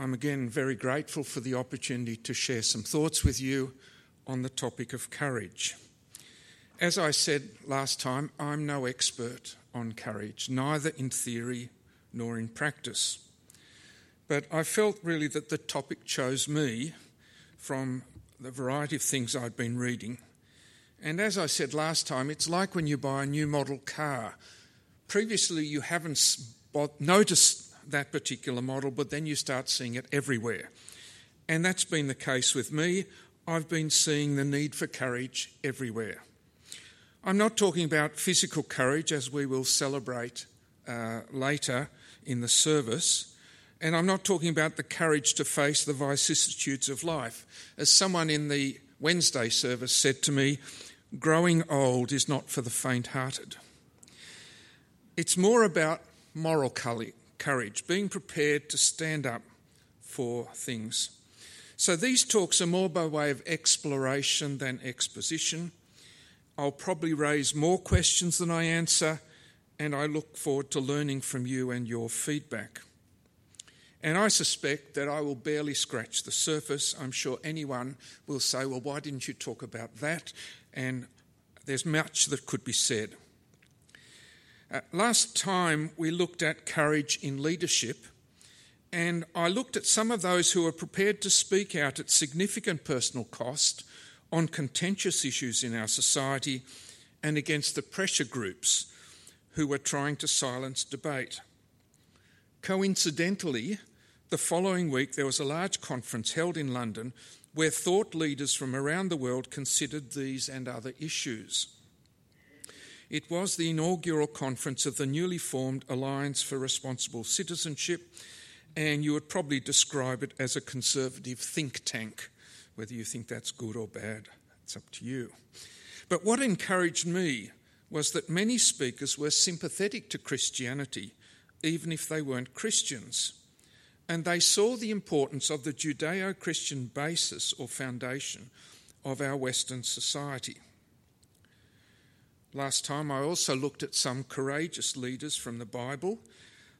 I'm again very grateful for the opportunity to share some thoughts with you on the topic of courage. As I said last time, I'm no expert on courage, neither in theory nor in practice. But I felt really that the topic chose me from the variety of things I'd been reading. And as I said last time, it's like when you buy a new model car. Previously, you haven't noticed that particular model, but then you start seeing it everywhere. And that's been the case with me. I've been seeing the need for courage everywhere. I'm not talking about physical courage, as we will celebrate uh, later in the service. And I'm not talking about the courage to face the vicissitudes of life. As someone in the Wednesday service said to me, growing old is not for the faint hearted. It's more about moral courage, being prepared to stand up for things. So these talks are more by way of exploration than exposition. I'll probably raise more questions than I answer, and I look forward to learning from you and your feedback. And I suspect that I will barely scratch the surface. I'm sure anyone will say, Well, why didn't you talk about that? And there's much that could be said. Uh, last time we looked at courage in leadership, and I looked at some of those who are prepared to speak out at significant personal cost on contentious issues in our society and against the pressure groups who were trying to silence debate. Coincidentally, the following week there was a large conference held in London where thought leaders from around the world considered these and other issues. It was the inaugural conference of the newly formed Alliance for Responsible Citizenship, and you would probably describe it as a conservative think tank. Whether you think that's good or bad, it's up to you. But what encouraged me was that many speakers were sympathetic to Christianity, even if they weren't Christians. And they saw the importance of the Judeo Christian basis or foundation of our Western society. Last time I also looked at some courageous leaders from the Bible,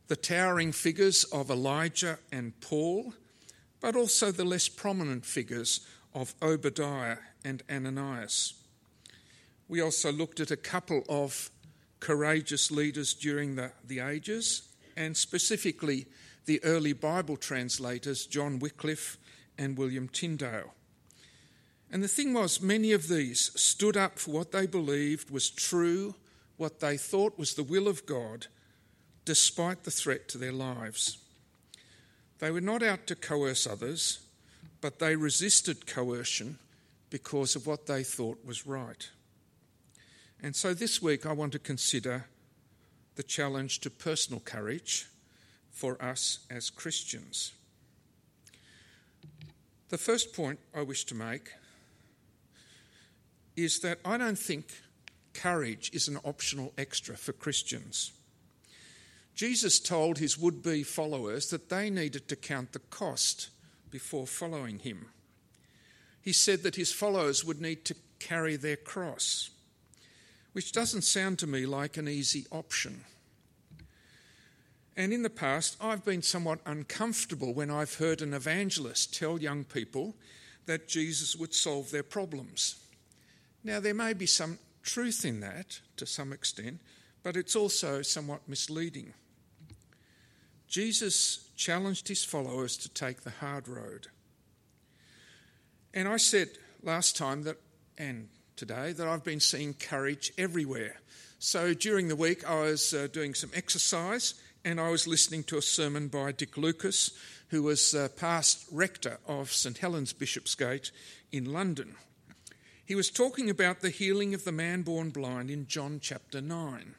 the towering figures of Elijah and Paul, but also the less prominent figures of Obadiah and Ananias. We also looked at a couple of courageous leaders during the, the ages, and specifically the early Bible translators, John Wycliffe and William Tyndale. And the thing was, many of these stood up for what they believed was true, what they thought was the will of God, despite the threat to their lives. They were not out to coerce others, but they resisted coercion because of what they thought was right. And so this week I want to consider the challenge to personal courage for us as Christians. The first point I wish to make is that I don't think courage is an optional extra for Christians. Jesus told his would be followers that they needed to count the cost before following him. He said that his followers would need to carry their cross, which doesn't sound to me like an easy option. And in the past, I've been somewhat uncomfortable when I've heard an evangelist tell young people that Jesus would solve their problems. Now, there may be some truth in that to some extent, but it's also somewhat misleading. Jesus challenged his followers to take the hard road. And I said last time that, and today, that I've been seeing courage everywhere. So during the week, I was uh, doing some exercise and I was listening to a sermon by Dick Lucas, who was uh, past rector of St Helens Bishopsgate in London. He was talking about the healing of the man born blind in John chapter 9.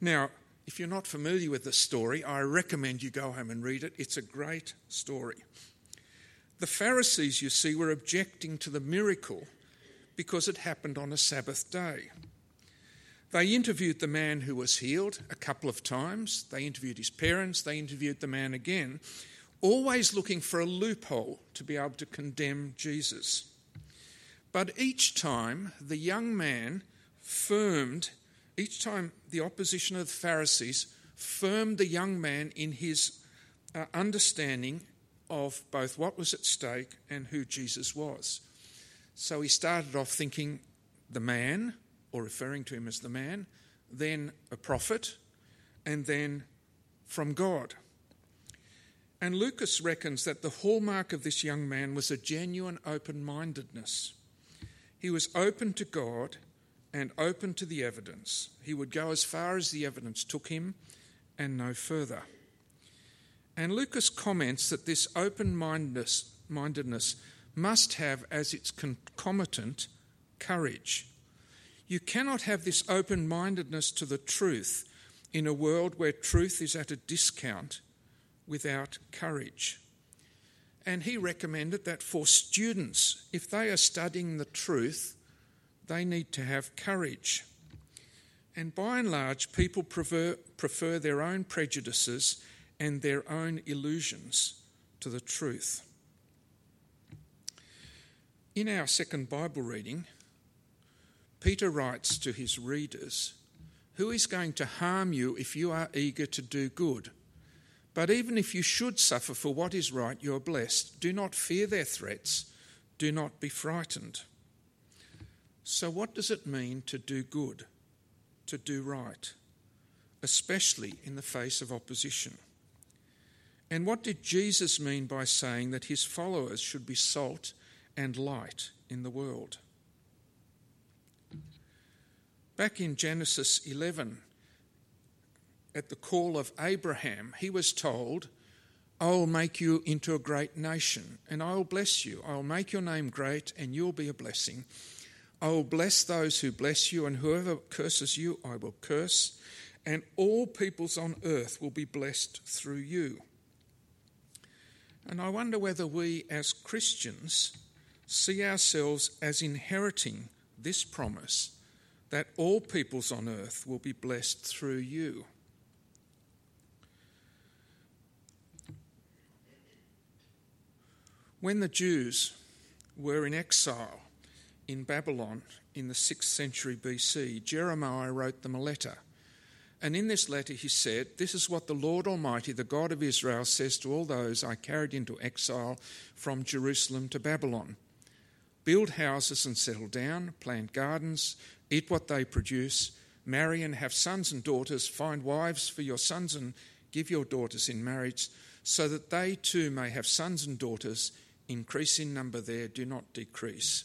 Now, if you're not familiar with the story, I recommend you go home and read it. It's a great story. The Pharisees, you see, were objecting to the miracle because it happened on a Sabbath day. They interviewed the man who was healed a couple of times. They interviewed his parents. They interviewed the man again, always looking for a loophole to be able to condemn Jesus. But each time the young man firmed, each time the opposition of the Pharisees firmed the young man in his uh, understanding of both what was at stake and who Jesus was. So he started off thinking the man, or referring to him as the man, then a prophet, and then from God. And Lucas reckons that the hallmark of this young man was a genuine open mindedness. He was open to God and open to the evidence. He would go as far as the evidence took him and no further. And Lucas comments that this open mindedness must have as its concomitant courage. You cannot have this open mindedness to the truth in a world where truth is at a discount without courage. And he recommended that for students, if they are studying the truth, they need to have courage. And by and large, people prefer, prefer their own prejudices and their own illusions to the truth. In our second Bible reading, Peter writes to his readers Who is going to harm you if you are eager to do good? But even if you should suffer for what is right, you are blessed. Do not fear their threats, do not be frightened. So, what does it mean to do good, to do right, especially in the face of opposition? And what did Jesus mean by saying that his followers should be salt and light in the world? Back in Genesis 11, at the call of Abraham, he was told, I will make you into a great nation, and I will bless you. I will make your name great, and you'll be a blessing. I will bless those who bless you, and whoever curses you, I will curse, and all peoples on earth will be blessed through you. And I wonder whether we as Christians see ourselves as inheriting this promise that all peoples on earth will be blessed through you. When the Jews were in exile in Babylon in the 6th century BC, Jeremiah wrote them a letter. And in this letter he said, This is what the Lord Almighty, the God of Israel, says to all those I carried into exile from Jerusalem to Babylon Build houses and settle down, plant gardens, eat what they produce, marry and have sons and daughters, find wives for your sons and give your daughters in marriage, so that they too may have sons and daughters increase in number there, do not decrease.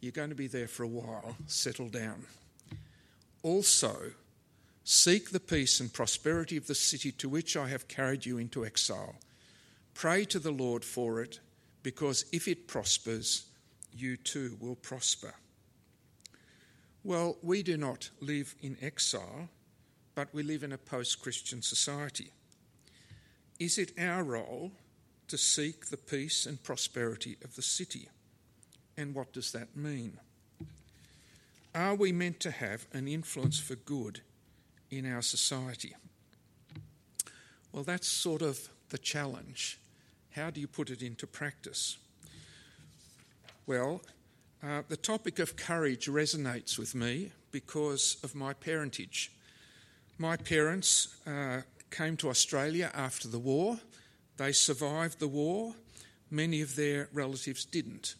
You're going to be there for a while, settle down. Also, seek the peace and prosperity of the city to which I have carried you into exile. Pray to the Lord for it, because if it prospers, you too will prosper. Well, we do not live in exile, but we live in a post Christian society. Is it our role to seek the peace and prosperity of the city. And what does that mean? Are we meant to have an influence for good in our society? Well, that's sort of the challenge. How do you put it into practice? Well, uh, the topic of courage resonates with me because of my parentage. My parents uh, came to Australia after the war they survived the war. Many of their relatives didn't.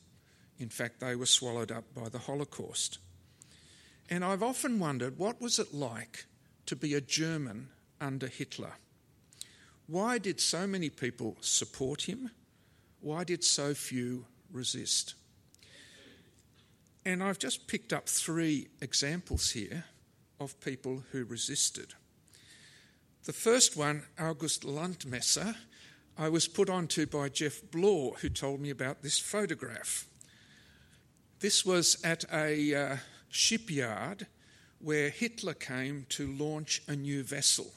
In fact, they were swallowed up by the Holocaust. And I've often wondered what was it like to be a German under Hitler? Why did so many people support him? Why did so few resist? And I've just picked up three examples here of people who resisted. The first one, August Landmesser, I was put onto by Jeff Blore, who told me about this photograph. This was at a uh, shipyard where Hitler came to launch a new vessel.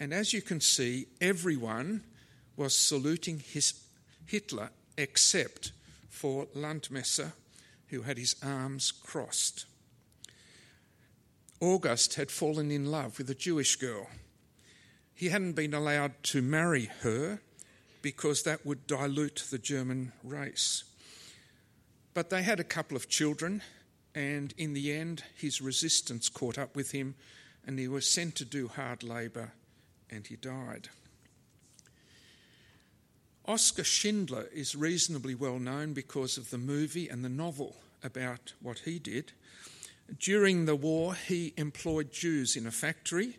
And as you can see, everyone was saluting his Hitler except for Landmesser, who had his arms crossed. August had fallen in love with a Jewish girl he hadn't been allowed to marry her because that would dilute the German race. But they had a couple of children, and in the end, his resistance caught up with him, and he was sent to do hard labour, and he died. Oskar Schindler is reasonably well known because of the movie and the novel about what he did. During the war, he employed Jews in a factory,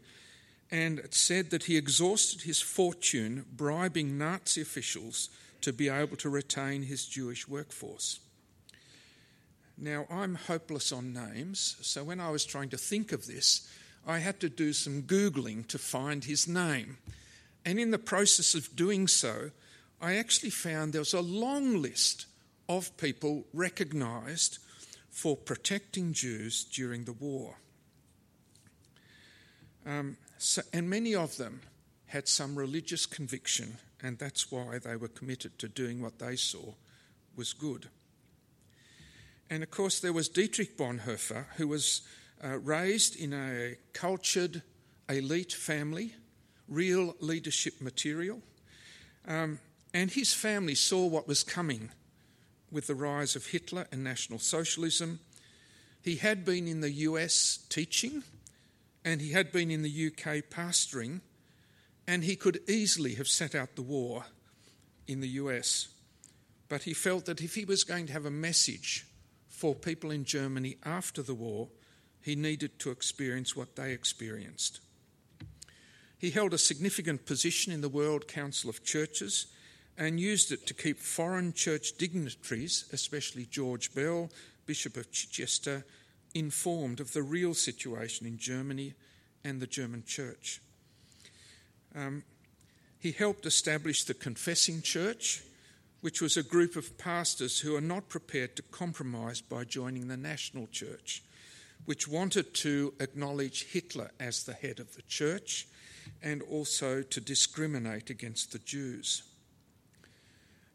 and it said that he exhausted his fortune bribing Nazi officials to be able to retain his Jewish workforce. Now, I'm hopeless on names, so when I was trying to think of this, I had to do some Googling to find his name. And in the process of doing so, I actually found there was a long list of people recognised for protecting Jews during the war. Um, so, and many of them had some religious conviction, and that's why they were committed to doing what they saw was good. And of course, there was Dietrich Bonhoeffer, who was uh, raised in a cultured elite family, real leadership material. Um, and his family saw what was coming with the rise of Hitler and National Socialism. He had been in the US teaching, and he had been in the UK pastoring, and he could easily have sat out the war in the US. But he felt that if he was going to have a message for people in Germany after the war, he needed to experience what they experienced. He held a significant position in the World Council of Churches and used it to keep foreign church dignitaries, especially George Bell, Bishop of Chichester, informed of the real situation in Germany and the German church. Um, he helped establish the Confessing Church, which was a group of pastors who are not prepared to compromise by joining the National Church, which wanted to acknowledge Hitler as the head of the church and also to discriminate against the Jews.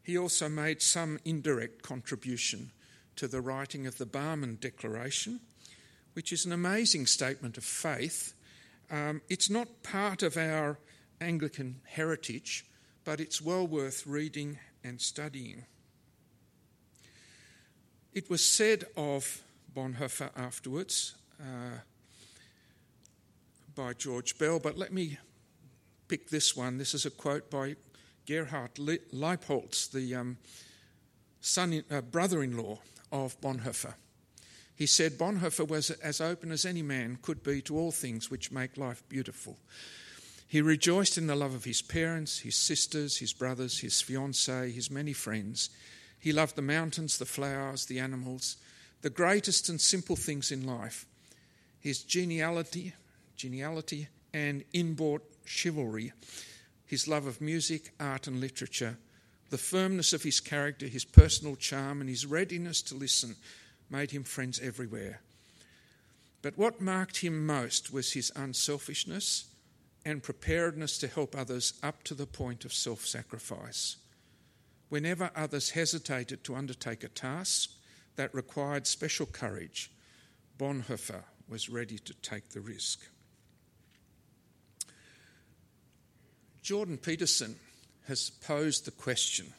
He also made some indirect contribution to the writing of the Barmen Declaration, which is an amazing statement of faith. Um, it's not part of our Anglican heritage, but it's well worth reading and studying. It was said of Bonhoeffer afterwards uh, by George Bell, but let me pick this one. This is a quote by Gerhard Leibholz, the um, son, uh, brother-in-law of Bonhoeffer. He said Bonhoeffer was as open as any man could be to all things which make life beautiful. He rejoiced in the love of his parents, his sisters, his brothers, his fiancée, his many friends. He loved the mountains, the flowers, the animals, the greatest and simple things in life. His geniality, geniality and inbought chivalry his love of music, art, and literature, the firmness of his character, his personal charm, and his readiness to listen made him friends everywhere. But what marked him most was his unselfishness and preparedness to help others up to the point of self sacrifice. Whenever others hesitated to undertake a task that required special courage, Bonhoeffer was ready to take the risk. Jordan Peterson has posed the question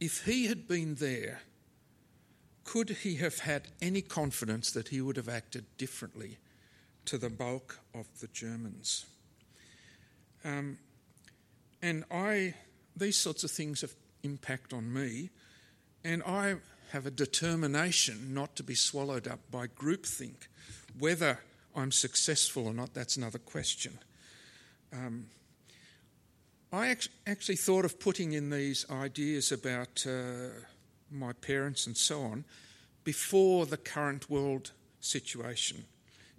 if he had been there, could he have had any confidence that he would have acted differently to the bulk of the Germans? Um, and I, these sorts of things have impact on me, and I have a determination not to be swallowed up by groupthink. Whether I'm successful or not, that's another question. Um, I actually thought of putting in these ideas about uh, my parents and so on before the current world situation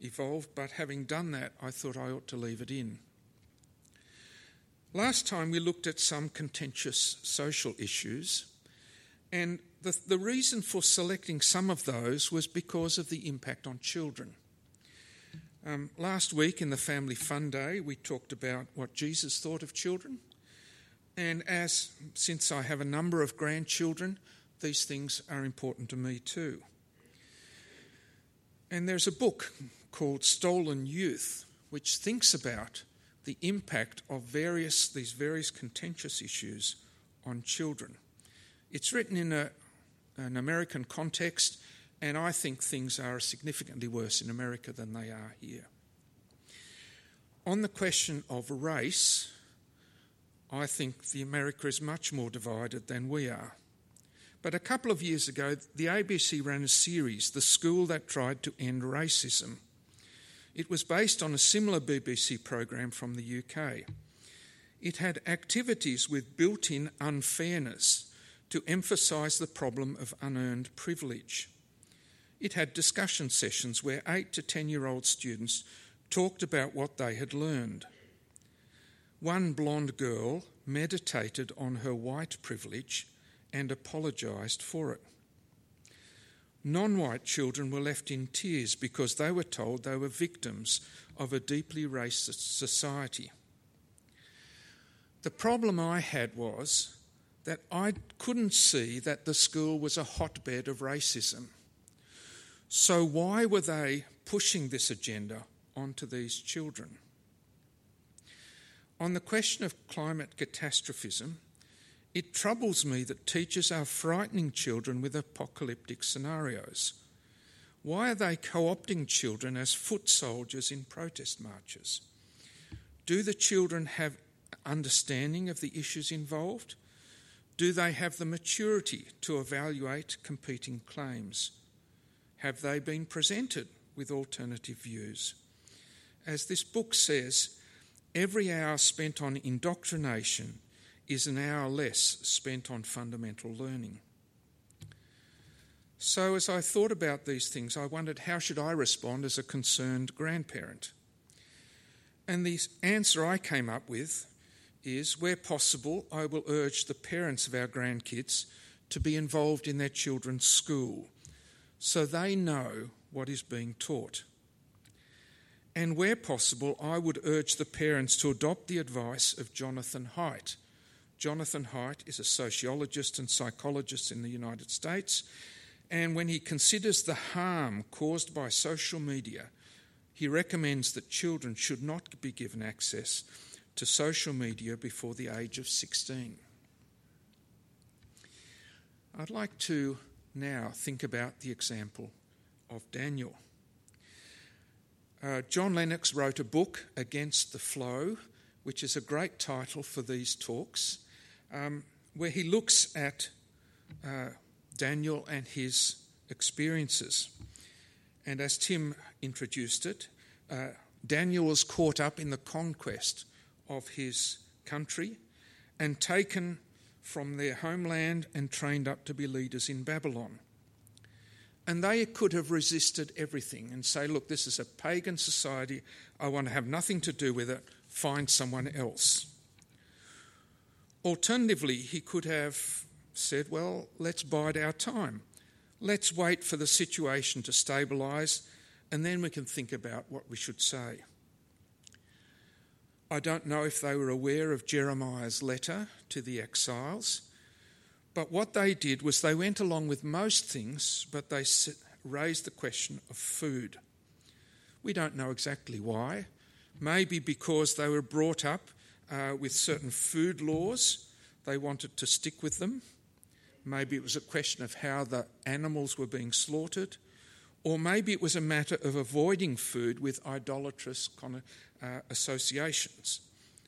evolved, but having done that, I thought I ought to leave it in. Last time we looked at some contentious social issues, and the, the reason for selecting some of those was because of the impact on children. Um, last week in the Family Fun Day, we talked about what Jesus thought of children. And as since I have a number of grandchildren, these things are important to me too. And there's a book called Stolen Youth, which thinks about the impact of various these various contentious issues on children. It's written in a, an American context, and I think things are significantly worse in America than they are here. On the question of race, I think the America is much more divided than we are. But a couple of years ago, the ABC ran a series, The School That Tried to End Racism. It was based on a similar BBC program from the UK. It had activities with built in unfairness to emphasise the problem of unearned privilege. It had discussion sessions where 8 to 10 year old students talked about what they had learned. One blonde girl meditated on her white privilege and apologised for it. Non white children were left in tears because they were told they were victims of a deeply racist society. The problem I had was that I couldn't see that the school was a hotbed of racism. So, why were they pushing this agenda onto these children? On the question of climate catastrophism, it troubles me that teachers are frightening children with apocalyptic scenarios. Why are they co opting children as foot soldiers in protest marches? Do the children have understanding of the issues involved? Do they have the maturity to evaluate competing claims? Have they been presented with alternative views? As this book says, every hour spent on indoctrination is an hour less spent on fundamental learning. So, as I thought about these things, I wondered how should I respond as a concerned grandparent? And the answer I came up with is where possible, I will urge the parents of our grandkids to be involved in their children's school so they know what is being taught. And where possible, I would urge the parents to adopt the advice of Jonathan Haidt. Jonathan Haidt is a sociologist and psychologist in the United States, and when he considers the harm caused by social media, he recommends that children should not be given access to social media before the age of 16. I'd like to now think about the example of Daniel. Uh, John Lennox wrote a book, Against the Flow, which is a great title for these talks, um, where he looks at uh, Daniel and his experiences. And as Tim introduced it, uh, Daniel was caught up in the conquest of his country and taken from their homeland and trained up to be leaders in Babylon. And they could have resisted everything and say, Look, this is a pagan society. I want to have nothing to do with it. Find someone else. Alternatively, he could have said, Well, let's bide our time. Let's wait for the situation to stabilise, and then we can think about what we should say. I don't know if they were aware of Jeremiah's letter to the exiles, but what they did was they went along with most things, but they raised the question of food. We don't know exactly why. Maybe because they were brought up uh, with certain food laws, they wanted to stick with them. Maybe it was a question of how the animals were being slaughtered. Or maybe it was a matter of avoiding food with idolatrous uh, associations.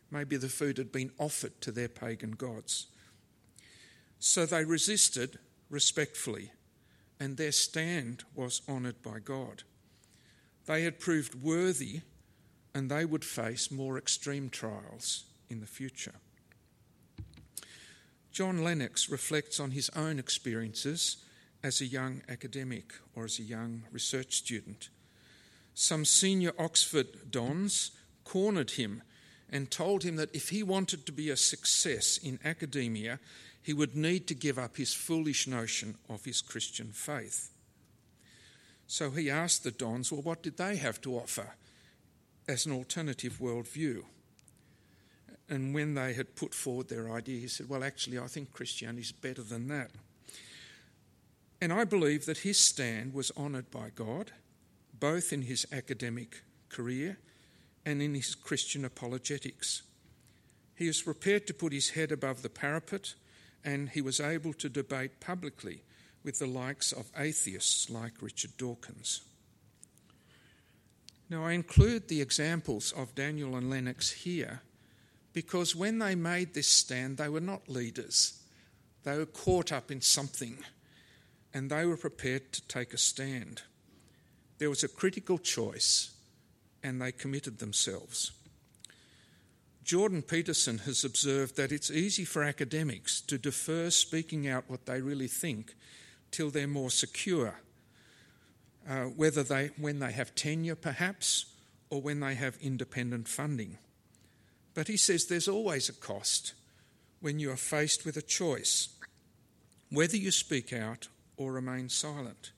Maybe the food had been offered to their pagan gods. So they resisted respectfully, and their stand was honoured by God. They had proved worthy, and they would face more extreme trials in the future. John Lennox reflects on his own experiences as a young academic or as a young research student. Some senior Oxford dons cornered him and told him that if he wanted to be a success in academia, he would need to give up his foolish notion of his Christian faith. So he asked the Dons, well, what did they have to offer as an alternative worldview? And when they had put forward their idea, he said, well, actually, I think Christianity is better than that. And I believe that his stand was honoured by God, both in his academic career and in his Christian apologetics. He was prepared to put his head above the parapet, and he was able to debate publicly with the likes of atheists like Richard Dawkins. Now, I include the examples of Daniel and Lennox here because when they made this stand, they were not leaders. They were caught up in something and they were prepared to take a stand. There was a critical choice and they committed themselves. Jordan Peterson has observed that it's easy for academics to defer speaking out what they really think till they're more secure, uh, whether they, when they have tenure perhaps, or when they have independent funding. But he says there's always a cost when you are faced with a choice whether you speak out or remain silent.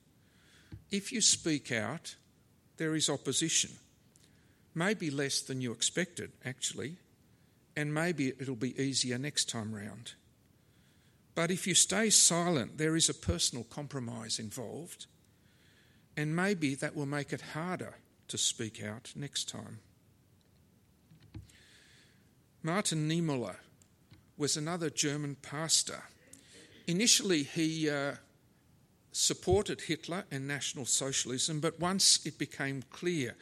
If you speak out, there is opposition. Maybe less than you expected, actually, and maybe it'll be easier next time round. But if you stay silent, there is a personal compromise involved, and maybe that will make it harder to speak out next time. Martin Niemöller was another German pastor. Initially, he uh, supported Hitler and National Socialism, but once it became clear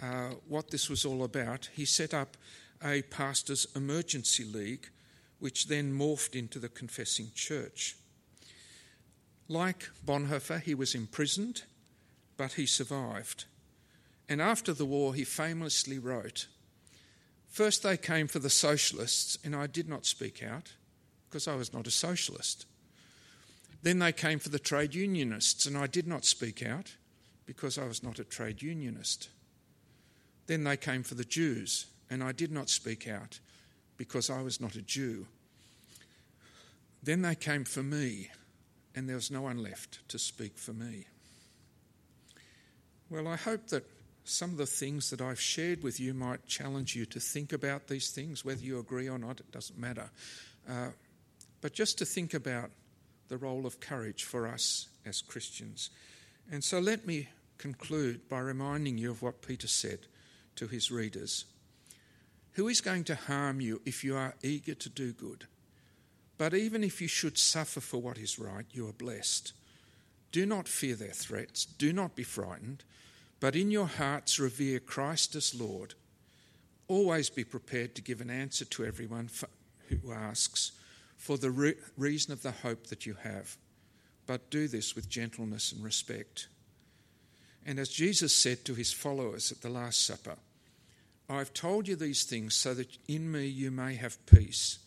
uh, what this was all about, he set up a pastors' emergency league, which then morphed into the Confessing Church. Like Bonhoeffer, he was imprisoned, but he survived. And after the war, he famously wrote First, they came for the socialists, and I did not speak out because I was not a socialist. Then they came for the trade unionists, and I did not speak out because I was not a trade unionist. Then they came for the Jews, and I did not speak out because I was not a Jew. Then they came for me, and there was no one left to speak for me. Well, I hope that some of the things that I've shared with you might challenge you to think about these things, whether you agree or not, it doesn't matter. Uh, but just to think about the role of courage for us as Christians. And so let me conclude by reminding you of what Peter said to his readers Who is going to harm you if you are eager to do good? But even if you should suffer for what is right, you are blessed. Do not fear their threats, do not be frightened but in your hearts revere Christ as Lord. Always be prepared to give an answer to everyone who asks for the re- reason of the hope that you have, but do this with gentleness and respect. And as Jesus said to his followers at the Last Supper, I have told you these things so that in me you may have peace.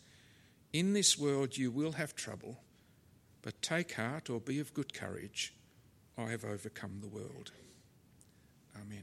In this world you will have trouble, but take heart or be of good courage. I have overcome the world. Amen.